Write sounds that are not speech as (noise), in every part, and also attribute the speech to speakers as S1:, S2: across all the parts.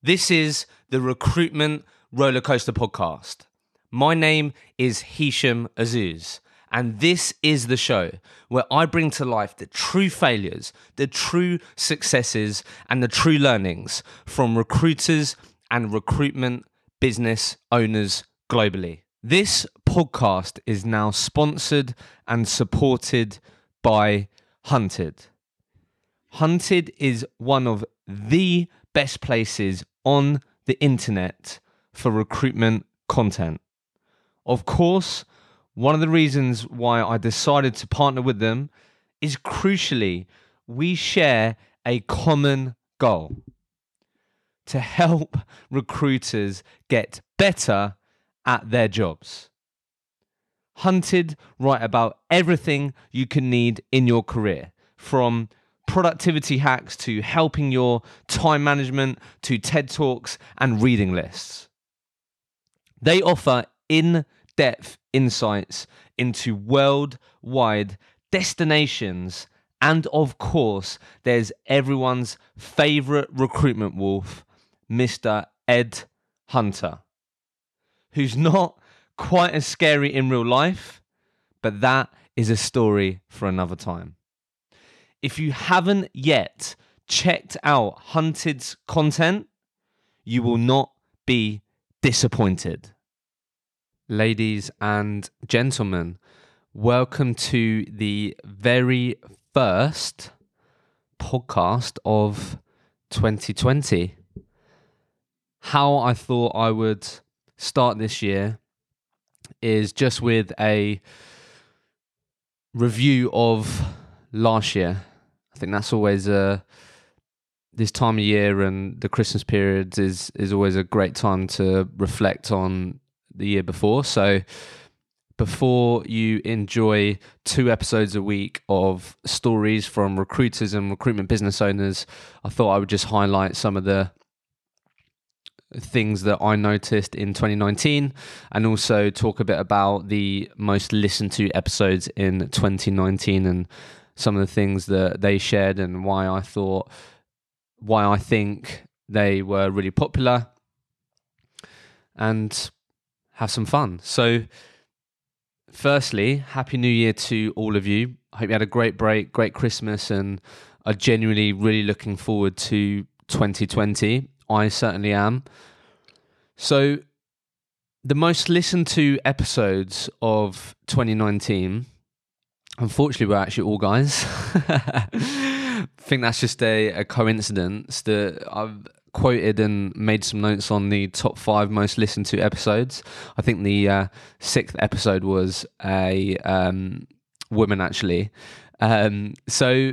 S1: This is the Recruitment Rollercoaster Podcast. My name is Hishem Azzouz, and this is the show where I bring to life the true failures, the true successes, and the true learnings from recruiters and recruitment business owners globally. This podcast is now sponsored and supported by Hunted. Hunted is one of the best places on the internet for recruitment content. Of course, one of the reasons why I decided to partner with them is crucially, we share a common goal to help recruiters get better at their jobs. Hunted write about everything you can need in your career, from productivity hacks to helping your time management to TED Talks and reading lists. They offer in depth insights into worldwide destinations. And of course, there's everyone's favorite recruitment wolf, Mr. Ed Hunter, who's not quite as scary in real life, but that is a story for another time. If you haven't yet checked out Hunted's content, you will not be disappointed. Ladies and gentlemen, welcome to the very first podcast of 2020. How I thought I would start this year is just with a review of last year. I think that's always a this time of year and the Christmas period is is always a great time to reflect on the year before. So before you enjoy two episodes a week of stories from recruiters and recruitment business owners, I thought I would just highlight some of the things that I noticed in 2019 and also talk a bit about the most listened to episodes in 2019 and some of the things that they shared and why I thought why I think they were really popular and have some fun. So firstly, happy new year to all of you. I hope you had a great break, great Christmas and are genuinely really looking forward to 2020 I certainly am. So, the most listened to episodes of 2019, unfortunately, we're actually all guys. I (laughs) think that's just a, a coincidence that I've quoted and made some notes on the top five most listened to episodes. I think the uh, sixth episode was a um, woman, actually. Um, so,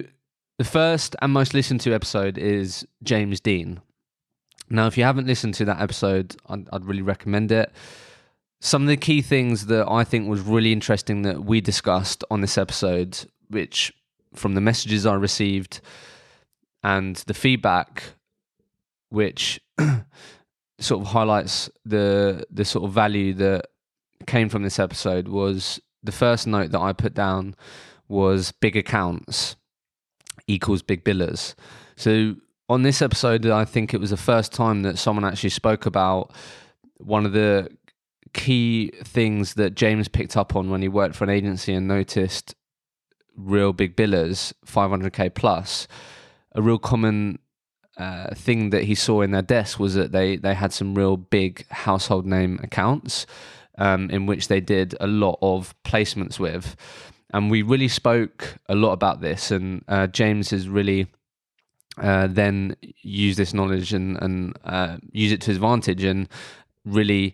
S1: the first and most listened to episode is James Dean. Now, if you haven't listened to that episode, I'd, I'd, really recommend it. Some of the key things that I think was really interesting that we discussed on this episode, which from the messages I received and the feedback, which (clears throat) sort of highlights the the sort of value that came from this episode, was the first note that I put down was big accounts equals big billers. So on this episode, I think it was the first time that someone actually spoke about one of the key things that James picked up on when he worked for an agency and noticed real big billers, 500k plus. A real common uh, thing that he saw in their desk was that they they had some real big household name accounts um, in which they did a lot of placements with, and we really spoke a lot about this. And uh, James has really uh, then used this knowledge and, and uh, use it to his advantage and really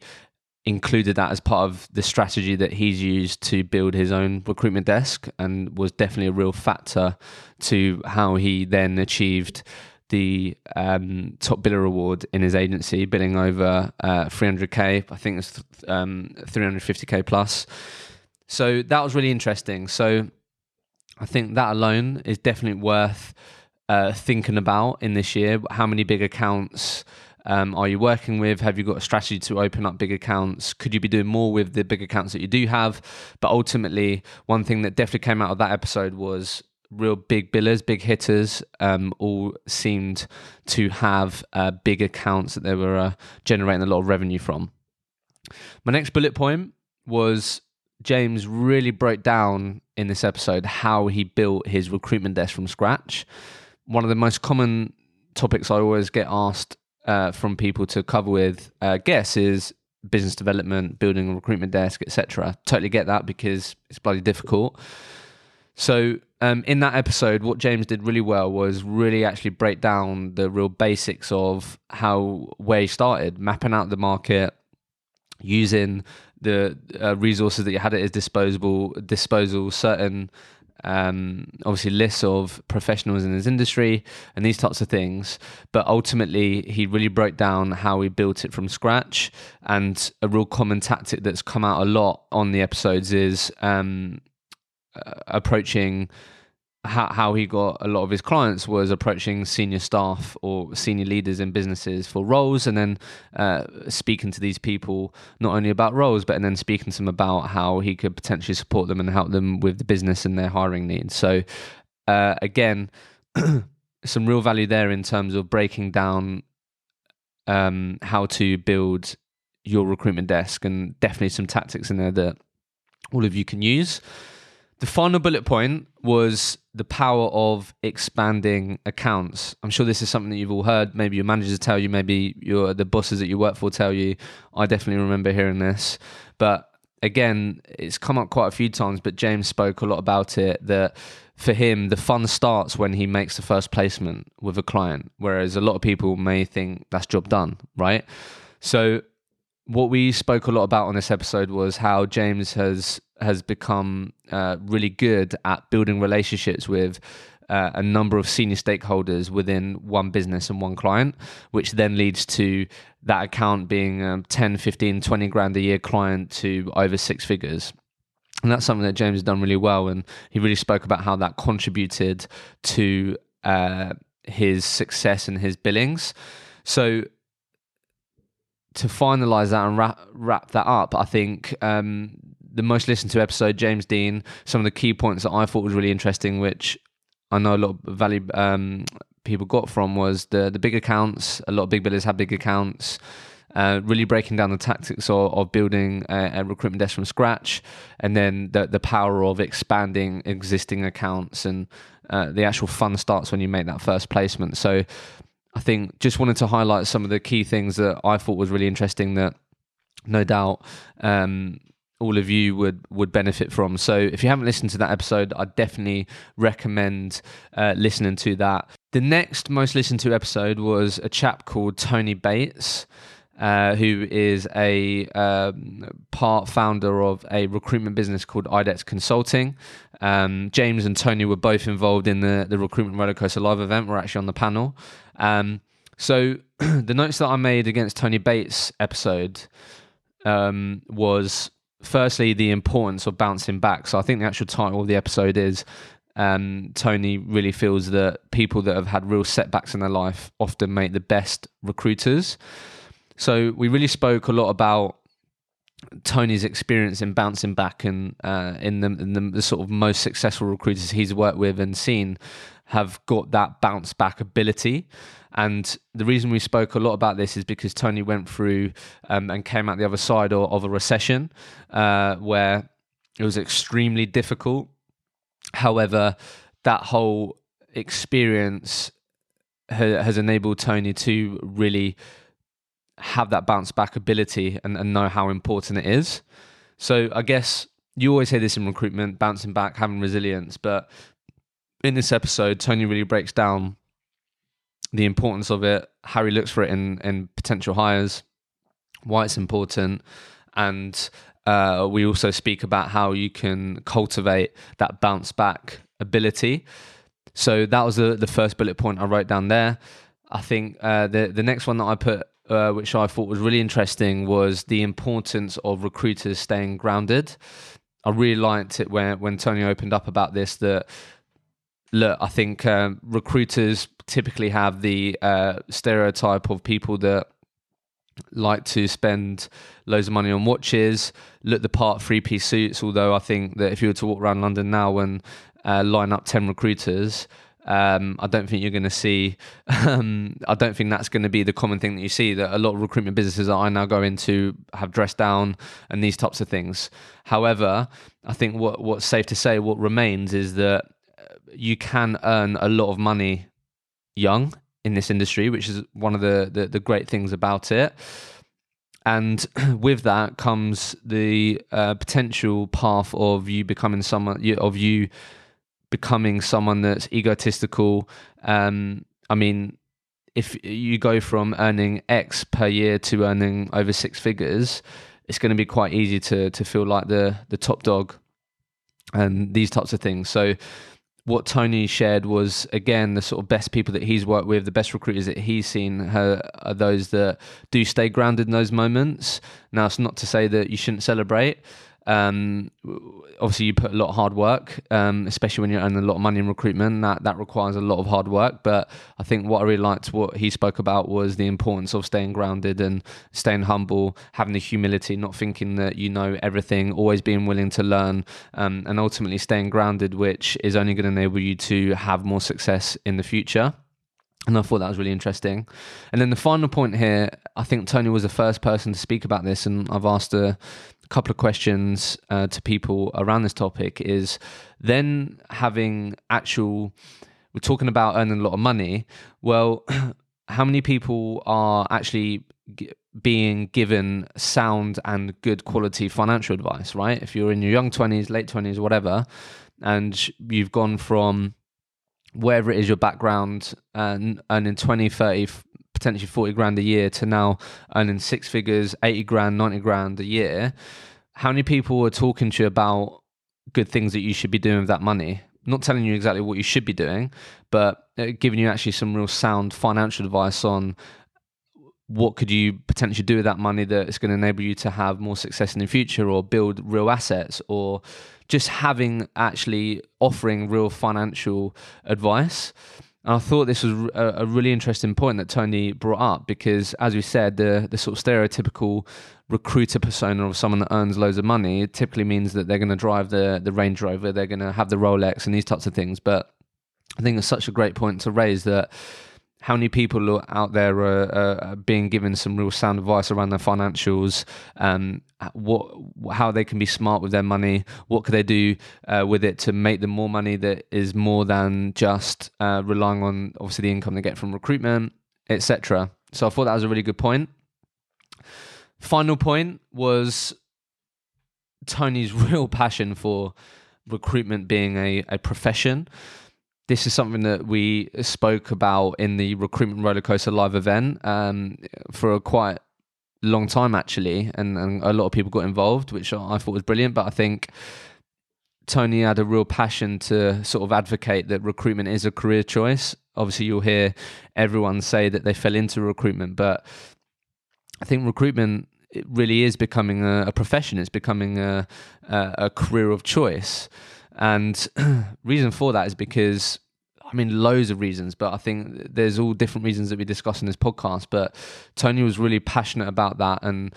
S1: included that as part of the strategy that he's used to build his own recruitment desk and was definitely a real factor to how he then achieved the um, top biller award in his agency, billing over uh, 300k. I think it's um, 350k plus. So that was really interesting. So I think that alone is definitely worth uh, thinking about in this year? How many big accounts um, are you working with? Have you got a strategy to open up big accounts? Could you be doing more with the big accounts that you do have? But ultimately, one thing that definitely came out of that episode was real big billers, big hitters, um, all seemed to have uh, big accounts that they were uh, generating a lot of revenue from. My next bullet point was James really broke down in this episode how he built his recruitment desk from scratch. One of the most common topics I always get asked uh, from people to cover with uh, guests is business development, building a recruitment desk, etc. Totally get that because it's bloody difficult. So um, in that episode, what James did really well was really actually break down the real basics of how where he started, mapping out the market, using the uh, resources that you had at his disposal, disposal certain um, obviously lists of professionals in his industry and these types of things. But ultimately, he really broke down how he built it from scratch. And a real common tactic that's come out a lot on the episodes is um, approaching how, how he got a lot of his clients was approaching senior staff or senior leaders in businesses for roles and then uh, speaking to these people not only about roles but and then speaking to them about how he could potentially support them and help them with the business and their hiring needs. So uh, again (clears throat) some real value there in terms of breaking down um, how to build your recruitment desk and definitely some tactics in there that all of you can use the final bullet point was the power of expanding accounts. I'm sure this is something that you've all heard. Maybe your managers tell you, maybe your the bosses that you work for tell you. I definitely remember hearing this. But again, it's come up quite a few times, but James spoke a lot about it that for him, the fun starts when he makes the first placement with a client, whereas a lot of people may think that's job done, right? So what we spoke a lot about on this episode was how James has has become uh, really good at building relationships with uh, a number of senior stakeholders within one business and one client, which then leads to that account being um, 10, 15, 20 grand a year client to over six figures. And that's something that James has done really well. And he really spoke about how that contributed to uh, his success and his billings. So to finalize that and wrap, wrap that up, I think um, the most listened to episode, James Dean, some of the key points that I thought was really interesting, which I know a lot of value um, people got from was the the big accounts. A lot of big billers have big accounts. Uh, really breaking down the tactics of, of building a, a, recruitment desk from scratch, and then the the power of expanding existing accounts, and uh, the actual fun starts when you make that first placement. So I think just wanted to highlight some of the key things that I thought was really interesting that no doubt um, all of you would would benefit from. So if you haven't listened to that episode, I definitely recommend uh, listening to that. The next most listened to episode was a chap called Tony Bates. Uh, who is a um, part founder of a recruitment business called IDEX Consulting. Um, James and Tony were both involved in the, the Recruitment Rollercoaster Live event. We're actually on the panel. Um, so (clears throat) the notes that I made against Tony Bates' episode um, was firstly the importance of bouncing back. So I think the actual title of the episode is um, Tony really feels that people that have had real setbacks in their life often make the best recruiters. So we really spoke a lot about Tony's experience in bouncing back and uh, in, the, in the, the, sort of most successful recruiters he's worked with and seen have got that bounce back ability. And the reason we spoke a lot about this is because Tony went through um, and came out the other side of, of a recession uh, where it was extremely difficult. However, that whole experience ha- has enabled Tony to really have that bounce back ability and, and know how important it is. So I guess you always hear this in recruitment, bouncing back, having resilience. But in this episode, Tony really breaks down the importance of it, how he looks for it in, in potential hires, why it's important, and uh, we also speak about how you can cultivate that bounce back ability. So that was the, the first bullet point I wrote down there. I think uh, the the next one that I put uh, which I thought was really interesting, was the importance of recruiters staying grounded. I really liked it when when Tony opened up about this. That look, I think um, recruiters typically have the uh, stereotype of people that like to spend loads of money on watches, look the part three piece suits. Although I think that if you were to walk around London now and uh, line up 10 recruiters, um, I don't think you're going to see. (laughs) Um, I don't think that's going to be the common thing that you see. That a lot of recruitment businesses that I now go into have dressed down and these types of things. However, I think what what's safe to say, what remains is that you can earn a lot of money young in this industry, which is one of the the, the great things about it. And (clears throat) with that comes the uh, potential path of you becoming someone of you becoming someone that's egotistical. Um, I mean, if you go from earning X per year to earning over six figures, it's going to be quite easy to to feel like the the top dog and these types of things. So what Tony shared was again the sort of best people that he's worked with, the best recruiters that he's seen are, are those that do stay grounded in those moments. Now, it's not to say that you shouldn't celebrate, um, obviously, you put a lot of hard work, um, especially when you're earning a lot of money in recruitment. That that requires a lot of hard work. But I think what I really liked, what he spoke about, was the importance of staying grounded and staying humble, having the humility, not thinking that you know everything, always being willing to learn, um, and ultimately staying grounded, which is only going to enable you to have more success in the future. And I thought that was really interesting. And then the final point here, I think Tony was the first person to speak about this, and I've asked a couple of questions uh, to people around this topic is then having actual we're talking about earning a lot of money. Well (clears throat) how many people are actually g- being given sound and good quality financial advice right? If you're in your young 20s late 20s whatever and you've gone from wherever it is your background and earning 20 30 potentially 40 grand a year to now earning six figures, 80 grand, 90 grand a year, how many people are talking to you about good things that you should be doing with that money? Not telling you exactly what you should be doing, but uh, giving you actually some real sound financial advice on what could you potentially do with that money that is going to enable you to have more success in the future or build real assets or just having actually offering real financial advice and I thought this was a, a, really interesting point that Tony brought up because, as we said, the the sort of stereotypical recruiter persona of someone that earns loads of money typically means that they're going to drive the the Range Rover, they're going to have the Rolex, and these types of things. But I think it's such a great point to raise that how many people out there are, are, being given some real sound advice around their financials, um, what how they can be smart with their money, what could they do uh, with it to make them more money that is more than just uh, relying on obviously the income they get from recruitment, etc. So I thought that was a really good point. Final point was Tony's (laughs) real passion for recruitment being a, a profession this is something that we spoke about in the recruitment rollercoaster live event um, for a quite long time actually, and, and a lot of people got involved, which I thought was brilliant. But I think Tony had a real passion to sort of advocate that recruitment is a career choice. Obviously, you'll hear everyone say that they fell into recruitment, but I think recruitment it really is becoming a, a profession. It's becoming a, a, a career of choice. And (clears throat) reason for that is because I mean, loads of reasons, but I think there's all different reasons that we discuss in this podcast. But Tony was really passionate about that, and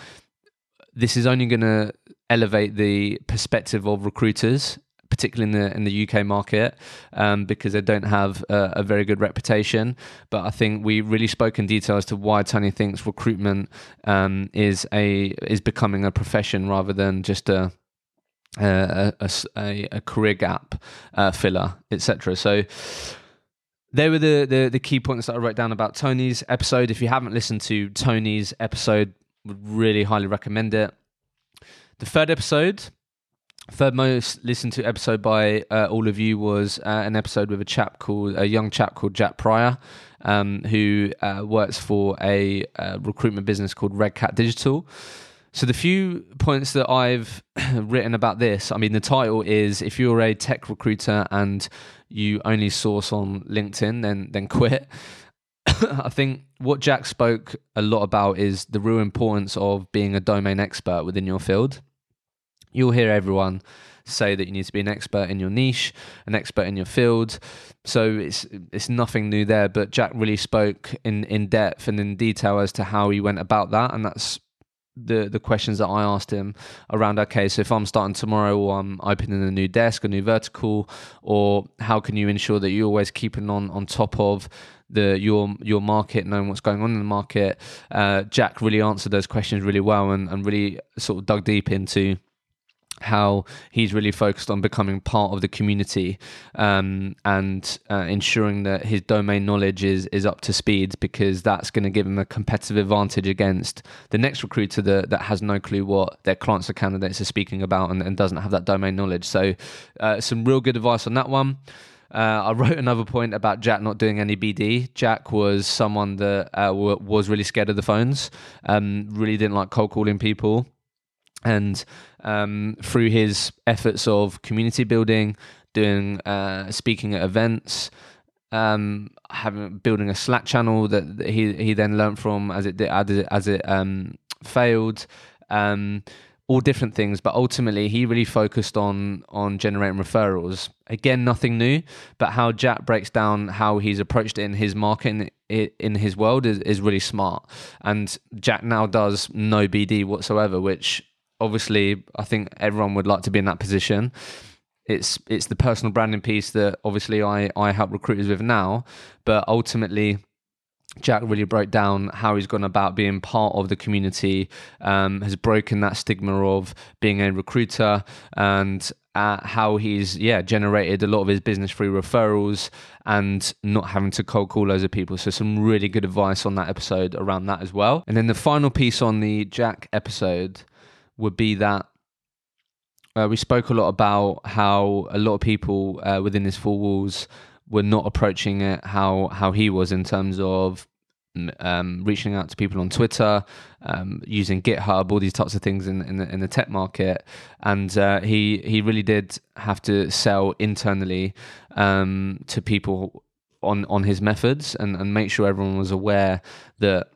S1: this is only going to elevate the perspective of recruiters, particularly in the in the UK market, um, because they don't have a, a, very good reputation. But I think we really spoke in detail as to why Tony thinks recruitment um, is a is becoming a profession rather than just a a, a, a career gap uh, filler, etc. So there were the, the, the key points that I wrote down about Tony's episode. If you haven't listened to Tony's episode, would really highly recommend it. The third episode, third most listened to episode by uh, all of you was uh, an episode with a chap called a young chap called Jack Pryor, um, who uh, works for a uh, recruitment business called Red Cat Digital. So the few points that I've (clears throat) written about this, I mean, the title is if you're a tech recruiter and you only source on LinkedIn, then then quit. (coughs) I think what Jack spoke a lot about is the real importance of being a domain expert within your field. You'll hear everyone say that you need to be an expert in your niche, an expert in your field. So it's it's nothing new there, but Jack really spoke in in depth and in detail as to how he went about that, and that's the the questions that I asked him around okay, so if I'm starting tomorrow or I'm opening a new desk, a new vertical, or how can you ensure that you're always keeping on on top of the your your market, knowing what's going on in the market. Uh, Jack really answered those questions really well and, and really sort of dug deep into how he's really focused on becoming part of the community um, and uh, ensuring that his domain knowledge is is up to speed because that's going to give him a competitive advantage against the next recruiter that, that has no clue what their clients or candidates are speaking about and, and doesn't have that domain knowledge. So, uh, some real good advice on that one. Uh, I wrote another point about Jack not doing any BD. Jack was someone that uh, w- was really scared of the phones, um, really didn't like cold calling people. And um, through his efforts of community building, doing uh, speaking at events, um, having building a Slack channel that, he he then learned from as it did, as it, um, failed. Um, all different things, but ultimately he really focused on on generating referrals. Again, nothing new, but how Jack breaks down how he's approached it in his market in, in his world is, is really smart. And Jack now does no BD whatsoever, which obviously I think everyone would like to be in that position. It's it's the personal branding piece that obviously I I help recruiters with now, but ultimately Jack really broke down how he's gone about being part of the community, um, has broken that stigma of being a recruiter, and uh, how he's yeah generated a lot of his business through referrals and not having to cold call loads of people. So some really good advice on that episode around that as well. And then the final piece on the Jack episode would be that uh, we spoke a lot about how a lot of people uh, within his four walls were not approaching it how how he was in terms of um, reaching out to people on Twitter, um, using GitHub, all these types of things in in the, in the tech market, and uh, he he really did have to sell internally um, to people on on his methods and and make sure everyone was aware that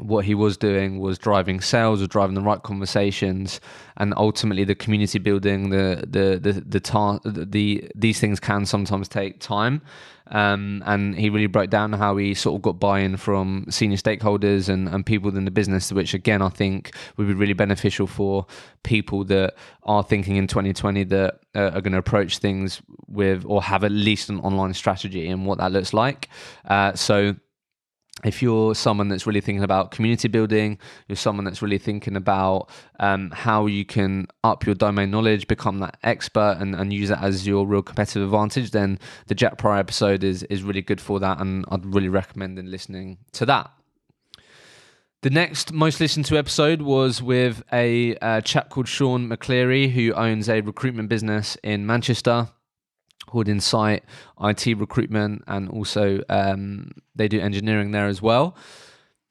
S1: what he was doing was driving sales or driving the right conversations and ultimately the community building the the the the, tar- the these things can sometimes take time. Um, and he really broke down how he sort of got buy-in from senior stakeholders and, and people within the business which again I think would be really beneficial for people that are thinking in 2020 that uh, are going to approach things with or have at least an online strategy and what that looks like. Uh, so if you're someone that's really thinking about community building, you're someone that's really thinking about um, how you can up your domain knowledge, become that expert, and, and use that as your real competitive advantage, then the Jack Pryor episode is is really good for that, and I'd really recommend in listening to that. The next most listened to episode was with a, a chap called Sean McCleary, who owns a recruitment business in Manchester called Insight IT Recruitment, and also um, they do engineering there as well.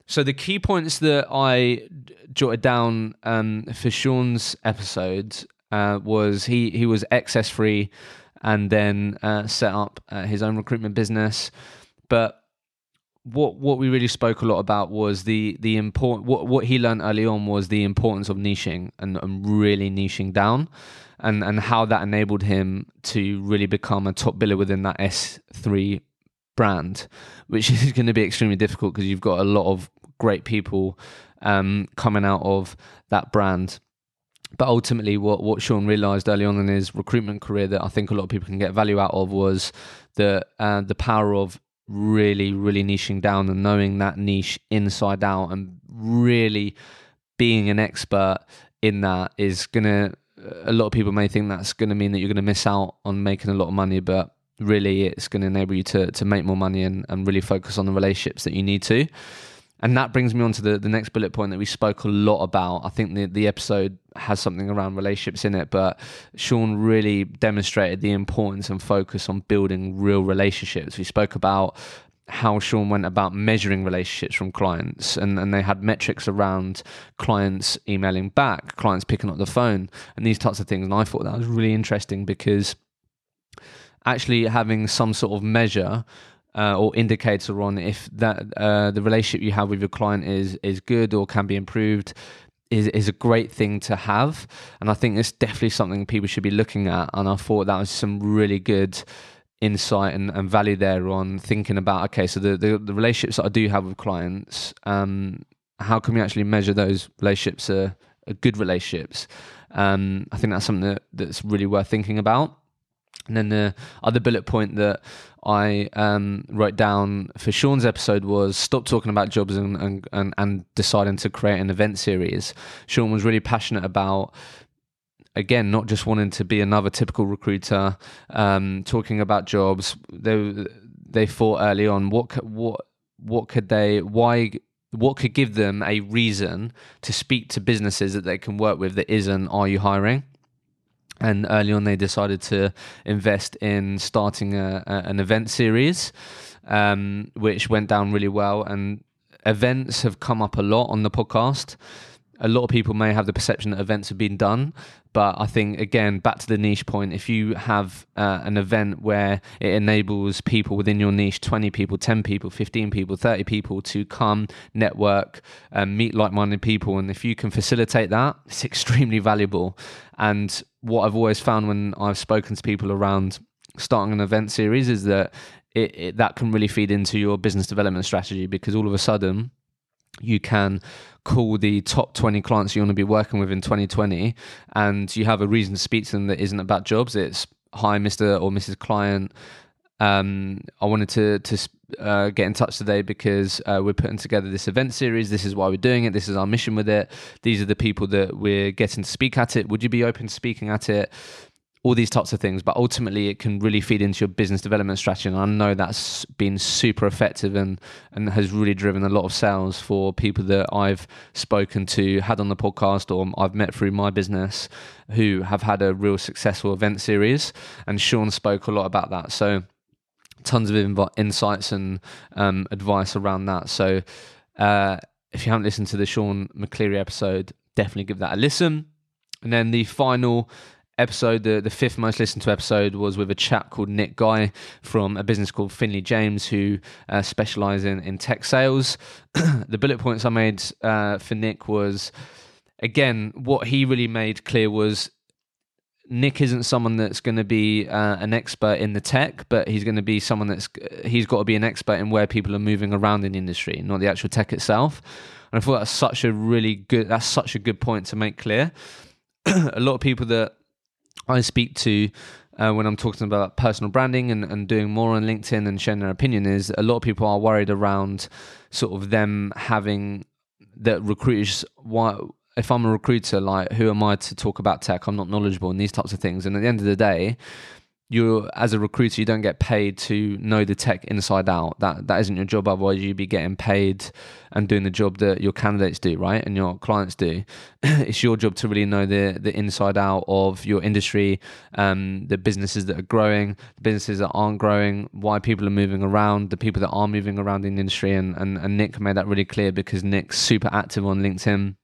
S1: So the key points that I jotted down um, for Sean's episode uh, was he he was ex-S3, and then uh, set up uh, his own recruitment business. But what what we really spoke a lot about was the the important what what he learned early on was the importance of niching and, and really niching down and and how that enabled him to really become a top biller within that S3 brand which (laughs) is going to be extremely difficult because you've got a lot of great people um, coming out of that brand. But ultimately what what Sean realized early on in his recruitment career that I think a lot of people can get value out of was the uh, the power of really, really niching down and knowing that niche inside out and really being an expert in that is going to, a lot of people may think that's going to mean that you're going to miss out on making a lot of money, but really it's going to enable you to, to make more money and, and really focus on the relationships that you need to. And that brings me on to the, the next bullet point that we spoke a lot about. I think the, the episode has something around relationships in it, but Sean really demonstrated the importance and focus on building real relationships. We spoke about how Sean went about measuring relationships from clients and, and they had metrics around clients emailing back, clients picking up the phone, and these types of things. And I thought that was really interesting because actually having some sort of measure uh, or indicator on if that uh, the relationship you have with your client is is good or can be improved is is a great thing to have and I think it's definitely something people should be looking at and I thought that was some really good insight and, and value there on thinking about okay so the, the, the relationships that I do have with clients um, how can we actually measure those relationships are, are good relationships? Um, I think that's something that, that's really worth thinking about. And then the other bullet point that I um, wrote down for Sean's episode was stop talking about jobs and, and, and, and deciding to create an event series. Sean was really passionate about again, not just wanting to be another typical recruiter, um, talking about jobs. They they thought early on what what what could they why what could give them a reason to speak to businesses that they can work with that isn't are you hiring? And early on they decided to invest in starting a, a, an event series um, which went down really well. And events have come up a lot on the podcast a lot of people may have the perception that events have been done but I think again, back to the niche point, if you have uh, an event where it enables people within your niche, 20 people, 10 people, 15 people, 30 people to come, network, um, meet like minded people, and if you can facilitate that, it's (laughs) extremely valuable. And what I've always found when I've spoken to people around starting an event series is that it, it, that can really feed into your business development strategy because all of a sudden you can call the top 20 clients you want to be working with in 2020 and you have a reason to speak to them that isn't about jobs it's hi mr or mrs client um, I wanted to to uh, get in touch today because uh, we're putting together this event series. This is why we're doing it. This is our mission with it. These are the people that we're getting to speak at it. Would you be open to speaking at it? All these types of things, but ultimately it can really feed into your business development strategy. And I know that's been super effective and, and has really driven a lot of sales for people that I've spoken to, had on the podcast, or I've met through my business who have had a real successful event series. And Sean spoke a lot about that. So, tons of inv- insights and um, advice around that. So, uh, if you haven't listened to the Sean McCleary episode, definitely give that a listen. And then the final episode, the, the fifth most listened to episode, was with a chap called Nick Guy from a business called Finlay James, who uh, specialize in, in tech sales. (clears throat) the bullet points I made uh, for Nick was, again, what he really made clear was Nick isn't someone that's going to be uh, an expert in the tech, but he's going to be someone that's he's got to be an expert in where people are moving around in the industry, not the actual tech itself. And I thought that's such a really good that's such a good point to make clear. (clears throat) a lot of people that I speak to uh, when I'm talking about personal branding and, and doing more on LinkedIn and sharing their opinion is a lot of people are worried around sort of them having that recruiters why if I'm a recruiter like who am I to talk about tech? I'm not knowledgeable in these types of things. And at the end of the day you as a recruiter you don't get paid to know the tech inside out. That that isn't your job. Otherwise you'd be getting paid and doing the job that your candidates do right? And your clients do. (clears throat) It's your job to really know the the inside out of your industry um, the businesses that are growing the businesses that aren't growing why people are moving around the people that are moving around in the industry. And, and, and nick made that really clear because nick's super active on linkedin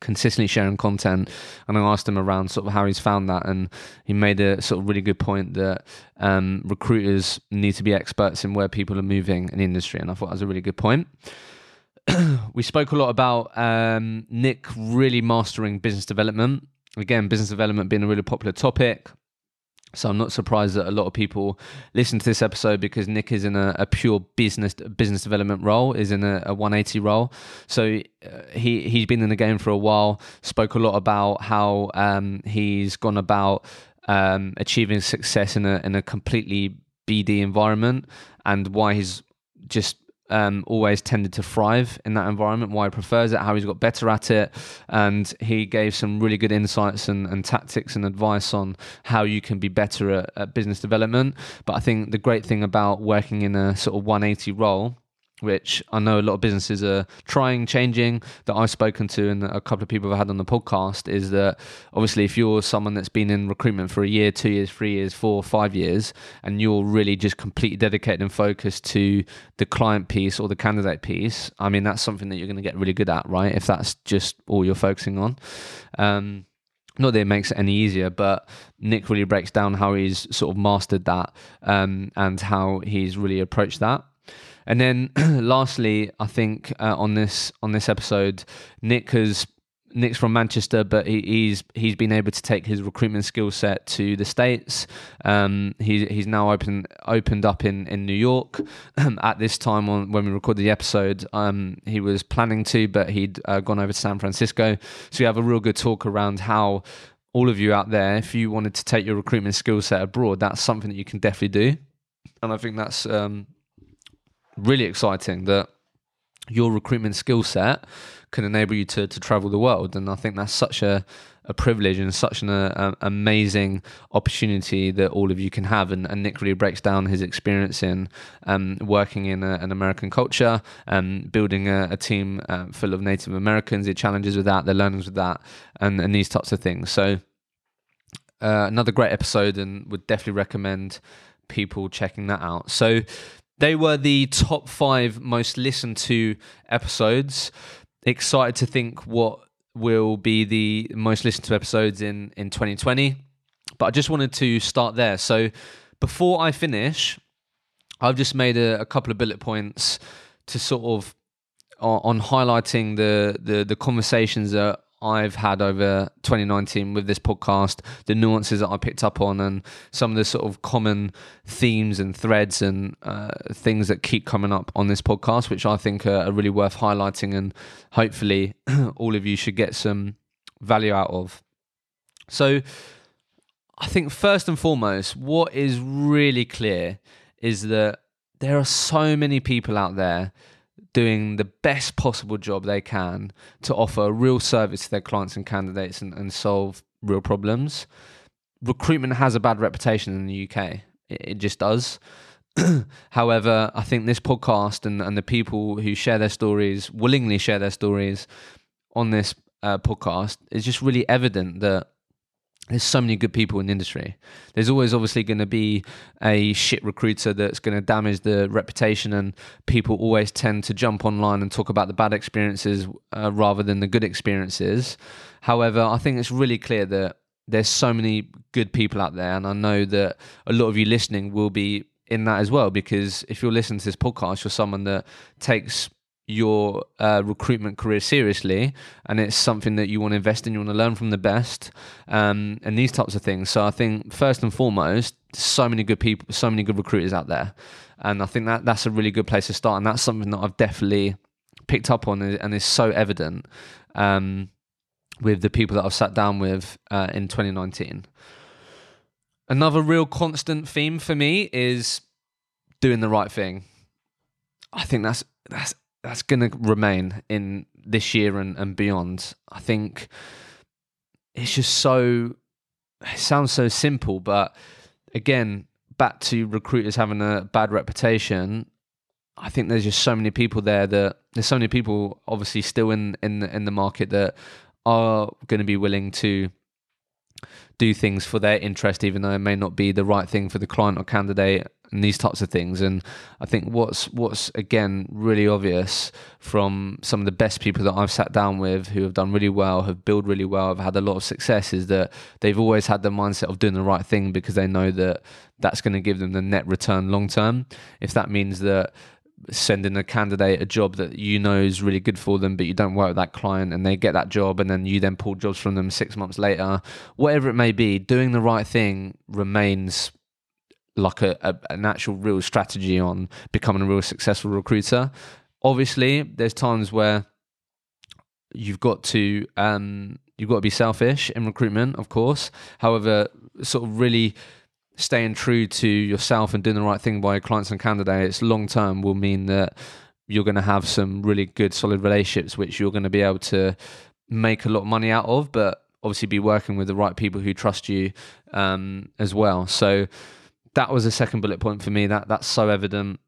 S1: consistently sharing content and I asked him around sort of how he's found that and he made a sort of really good point that um, recruiters need to be experts in where people are moving in the industry and I thought that was a really good point. (clears throat) we spoke a lot about um, Nick really mastering business development. Again, business development being a really popular topic. So I'm not surprised that a lot of people listen to this episode because Nick is in a, a pure business business development role, is in a, a 180 role. So uh, he he's been in the game for a while. Spoke a lot about how um, he's gone about um, achieving success in a in a completely BD environment and why he's just um, always tended to thrive in that environment, why he prefers it, how he's got better at it. And he gave some really good insights and, and tactics and advice on how you can be better at, at business development. But I think the great thing about working in a sort of 180 role which I know a lot of businesses are trying, changing, that I've spoken to and a couple of people have had on the podcast is that obviously if you're someone that's been in recruitment for a year, two years, three years, four, five years, and you're really just completely dedicated and focused to the client piece or the candidate piece, I mean, that's something that you're going to get really good at, right? If that's just all you're focusing on. Um, not that it makes it any easier, but Nick really breaks down how he's sort of mastered that um, and how he's really approached that. And then, (clears throat) lastly, I think uh, on this on this episode, Nick has Nick's from Manchester, but he, he's he's been able to take his recruitment skill set to the states. Um, he, he's now open opened up in in New York. (clears throat) At this time, on when we recorded the episode, um, he was planning to, but he'd uh, gone over to San Francisco. So we have a real good talk around how all of you out there, if you wanted to take your recruitment skill set abroad, that's something that you can definitely do. And I think that's um, really exciting that your recruitment skill set can enable you to, to travel the world. And I think that's such a, a privilege and such an uh, amazing opportunity that all of you can have. And, and Nick really breaks down his experience in um, working in a, an American culture, um, building a, a team uh, full of Native Americans, the challenges with that, the learnings with that, and, and these types of things. So, uh, another great episode, and would definitely recommend people checking that out. So, they were the top five most listened to episodes excited to think what will be the most listened to episodes in in 2020. But I just wanted to start there. So before I finish, I've just made a, a couple of bullet points to sort of on, on highlighting the, the the conversations that I've had over 2019 with this podcast, the nuances that I picked up on, and some of the sort of common themes and threads and uh, things that keep coming up on this podcast, which I think are, are really worth highlighting, and hopefully (clears throat) all of you should get some value out of. So, I think first and foremost, what is really clear is that there are so many people out there doing the best possible job they can to offer a real service to their clients and candidates and, and solve real problems. Recruitment has a bad reputation in the UK. It, it just does. (clears throat) However, I think this podcast and, and the people who share their stories, willingly share their stories on this uh, podcast, is just really evident that there's so many good people in the industry. There's always obviously going to be a shit recruiter that's going to damage the reputation, and people always tend to jump online and talk about the bad experiences uh, rather than the good experiences. However, I think it's really clear that there's so many good people out there, and I know that a lot of you listening will be in that as well because if you're listening to this podcast, you're someone that takes your uh, recruitment career seriously and it's something that you want to invest in you want to learn from the best um, and these types of things. So i think first and foremost so many good people so many good recruiters out there. And i think that that's a really good place to start and that's something that i've definitely picked up on and is so evident um, with the people that i've sat down with uh, in 2019 another real constant theme for me is doing the right thing. I think that's that's that's going to remain in this year and, and beyond. I think it's just so, it sounds so simple, but again, back to recruiters having a bad reputation. I think there's just so many people there that there's so many people obviously still in in in the market that are going to be willing to do things for their interest, even though it may not be the right thing for the client or candidate and these types of things. And I think what's what's again really obvious from some of the best people that I've sat down with who have done really well, have built really well, have had a lot of success, is that they've always had the mindset of doing the right thing because they know that that's going to give them the net return long term. If that means that sending a candidate a job that you know is really good for them, but you don't work with that client and they get that job and then you then pull jobs from them six months later, whatever it may be, doing the right thing remains like a, a, an actual real strategy on becoming a real successful recruiter. Obviously, there's times where you've got to um, you've got to be selfish in recruitment, of course. However, sort of really staying true to yourself and doing the right thing by your clients and candidates long term will mean that you're going to have some really good solid relationships which you're going to be able to make a lot of money out of but obviously be working with the right people who trust you um, as well so that was a second bullet point for me. That that's so evident.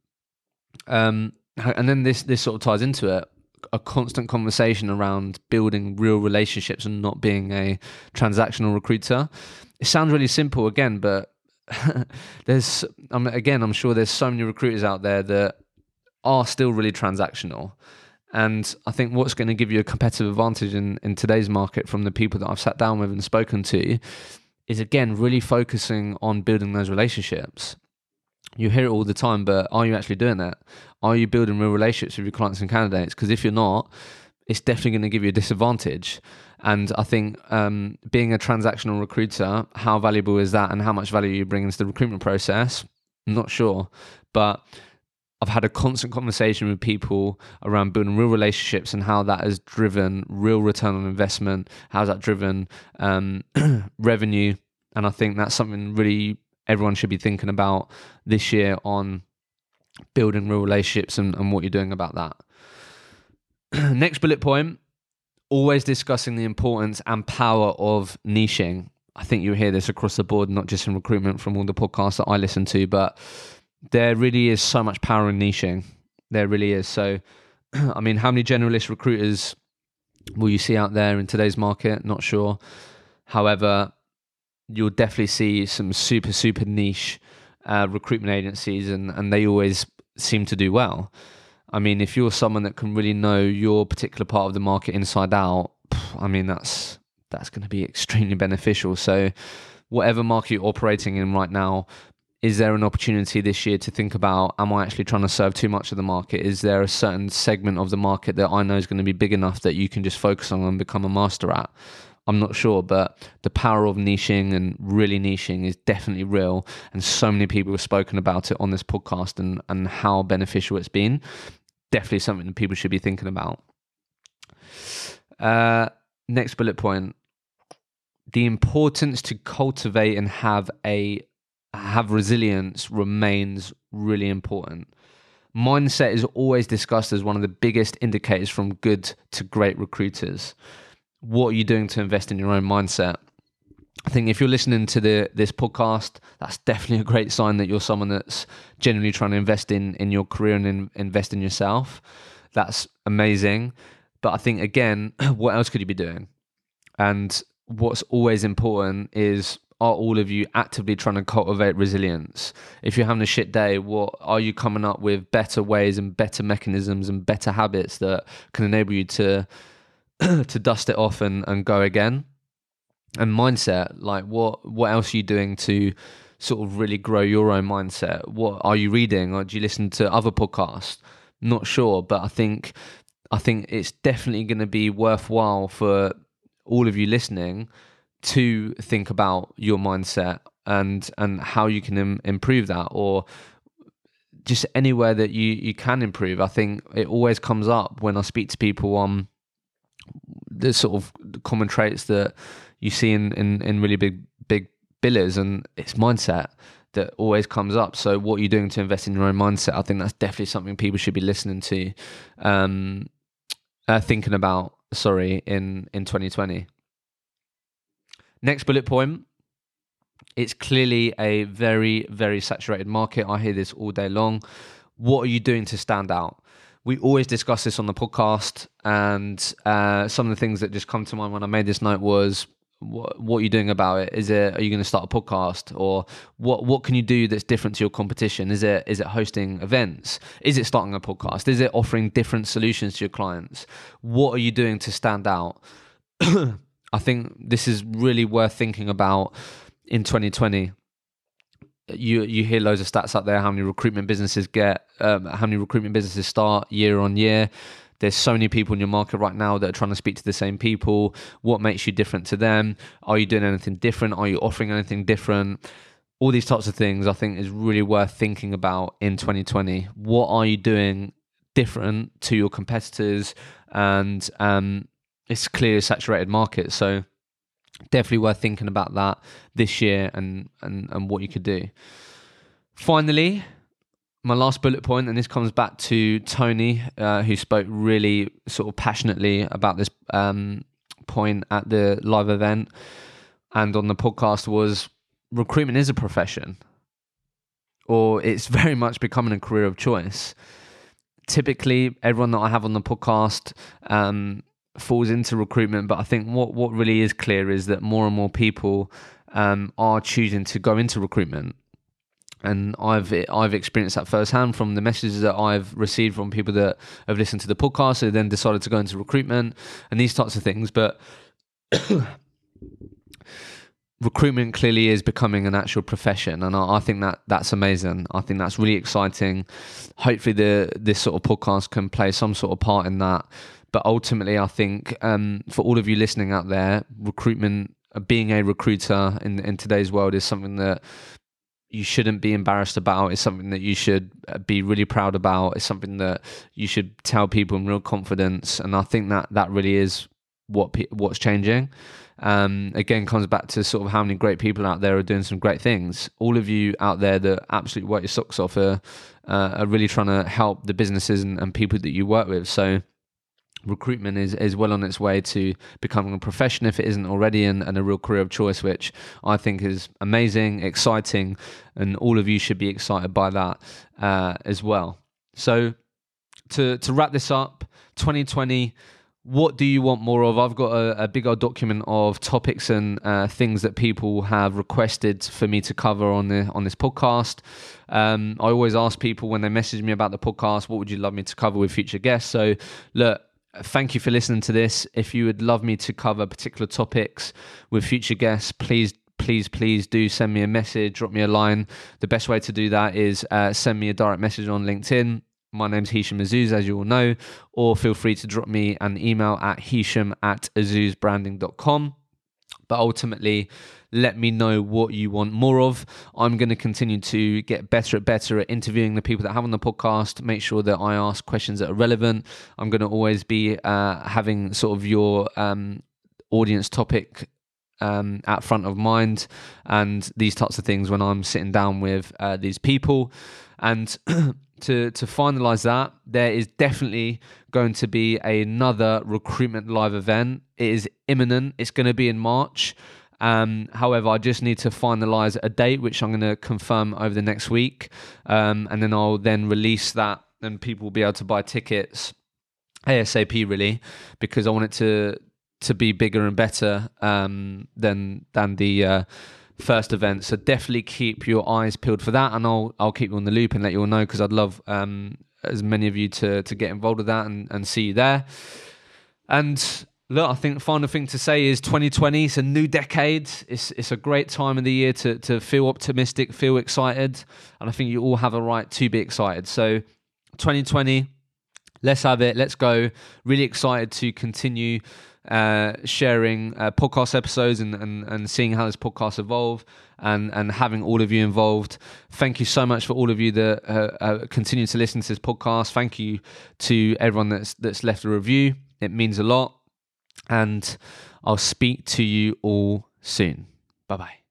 S1: Um, and then this this sort of ties into it. A constant conversation around building real relationships and not being a transactional recruiter. It sounds really simple again, but (laughs) there's um, again, I'm sure there's so many recruiters out there that are still really transactional. And I think what's going to give you a competitive advantage in, in today's market from the people that I've sat down with and spoken to is again really focusing on building those relationships. You hear it all the time, but are you actually doing that? Are you building real relationships with your clients and candidates? Because if you're not, it's definitely going to give you a disadvantage. And I think um, being a transactional recruiter, how valuable is that, and how much value you bring into the recruitment process? I'm not sure, but I've had a constant conversation with people around building real relationships and how that has driven real return on investment. How's that driven um, (clears throat) revenue? And I think that's something really everyone should be thinking about this year on building real relationships and, and what you're doing about that. (clears throat) Next bullet point always discussing the importance and power of niching. I think you hear this across the board, not just in recruitment from all the podcasts that I listen to, but there really is so much power in niching. There really is. So, (clears throat) I mean, how many generalist recruiters will you see out there in today's market? Not sure. However, you'll definitely see some super, super niche uh, recruitment agencies, and, and they always seem to do well. I mean, if you're someone that can really know your particular part of the market inside out, I mean, that's that's going to be (laughs) extremely beneficial. So, whatever market you're operating in right now, is there an opportunity this year to think about am I actually trying to serve too much of the market? Is there a certain segment of the market that I know is going to be big enough that you can just focus on and become a master at? I'm not sure, but the power of niching and really niching is definitely real. And so many people have spoken about it on this podcast and, and how beneficial it's been definitely something that people should be thinking about. Uh, next bullet point: the importance to cultivate and have a have resilience remains really important. Mindset is always discussed as one of the biggest indicators from good to great recruiters. What are you doing to invest in your own mindset? I think if you're listening to the this podcast, that's definitely a great sign that you're someone that's genuinely trying to invest in in your career and in, invest in yourself. That's amazing. But I think again, (clears throat) what else could you be doing? And what's always important is are all of you actively trying to cultivate resilience? If you're having a shit day, what are you coming up with better ways and better mechanisms and better habits that can enable you to (clears throat) to dust it off and, and go again? and mindset like what what else are you doing to sort of really grow your own mindset what are you reading or do you listen to other podcasts not sure but i think i think it's definitely going to be worthwhile for all of you listening to think about your mindset and and how you can Im- improve that or just anywhere that you you can improve i think it always comes up when i speak to people on the sort of common traits that you see in, in, in really big big billers, and it's mindset that always comes up. So, what are you're doing to invest in your own mindset, I think that's definitely something people should be listening to, um, uh, thinking about. Sorry, in in 2020. Next bullet point. It's clearly a very very saturated market. I hear this all day long. What are you doing to stand out? we always discuss this on the podcast, and uh, some of the things that just come to mind when I made this note was what, what are you doing about it? Is it are you going to start a podcast or what what can you do that's different to your competition? Is it is it hosting events? Is it starting a podcast? Is it offering different solutions to your clients? What are you doing to stand out? (clears throat) I think this is really worth thinking about in 2020 you you hear loads of stats up there how many recruitment businesses get um, how many recruitment businesses start year on year. There's so many people in your market right now that are trying to speak to the same people. What makes you different to them? Are you doing anything different? Are you offering anything different? All these types of things i think is really worth thinking about in 2020 what are you doing different to your competitors? And um, it's clearly a saturated market so definitely worth thinking about that this year and and and what you could do. Finally, my last bullet point, and this comes back to Tony, uh, who spoke really sort of passionately about this um, point at the live event and on the podcast, was recruitment is a profession, or it's (laughs) very much becoming a career of choice. Typically, everyone that I have on the podcast um, falls into recruitment, but I think what what really is clear is that more and more people um, are choosing to go into recruitment. And I've I've experienced that firsthand from the messages that I've received from people that have listened to the podcast, who then decided to go into recruitment and these types of things. But (coughs) recruitment clearly is becoming an actual profession, and I, I, think that that's amazing. I think that's really exciting. Hopefully, the this sort of podcast can play some sort of part in that but ultimately, I think um, for all of you listening out there, recruitment, uh, being a recruiter in in today's world is something that you shouldn't be embarrassed about. It's something that you should uh, be really proud about. It's something that you should tell people in real confidence. And I think that that really is what what's changing. Um, again, comes back to sort of how many great people out there are doing some great things. All of you out there that absolutely work your socks off are, uh, are really trying to help the businesses and, and people that you work with. So recruitment is, is well on its way to becoming a profession if it isn't already and, and, a real career of choice which i think is amazing exciting and all of you should be excited by that uh, as well so to to wrap this up 2020 what do you want more of? I've got a, a big old document of topics and uh, things that people have requested for me to cover on the on this podcast. Um, I always ask people when they message me about the podcast, what would you love me to cover with future guests? So, look, thank you for listening to this. If you would love me to cover particular topics with future guests, please please, please do send me a message, drop me a line. The best way to do that is uh, send me a direct message on LinkedIn my name's Hishem Azzouz, as you all know, or feel free to drop me an email at hishem at azzouzbranding.com. But ultimately, let me know what you want more of. I'm going to continue to get better at better at interviewing the people that have on the podcast. Make sure that I ask questions that are relevant. I'm going to always be uh, having sort of your um, audience topic um, at front of mind and these types of things when I'm sitting down with uh, these people. And (clears throat) to to finalize that, there is definitely going to be another recruitment live event. It is imminent. It's going to be in March. Um, however, I just need to finalize a date, which I'm going to confirm over the next week, um, and then I'll then release that, and people will be able to buy tickets ASAP, really, because I want it to to be bigger and better um, than than the. Uh, first event. So definitely keep your eyes peeled for that, and I'll I'll keep you on the loop and let you all know because I'd love um, as many of you to to get involved with that and, and see you there. And look, I think the final thing to say is 2020. It's a new decade. It's it's a great time of the year to to feel optimistic, feel excited, and I think you all have a right to be excited. So 2020, let's have it. Let's go. Really excited to continue uh, sharing uh, podcast episodes and, and, and seeing how this podcast evolve and, and having all of you involved. Thank you so much for all of you that uh, uh, continue to listen to this podcast. Thank you to everyone that's that's left a review. It means a lot. And I'll speak to you all soon. Bye bye.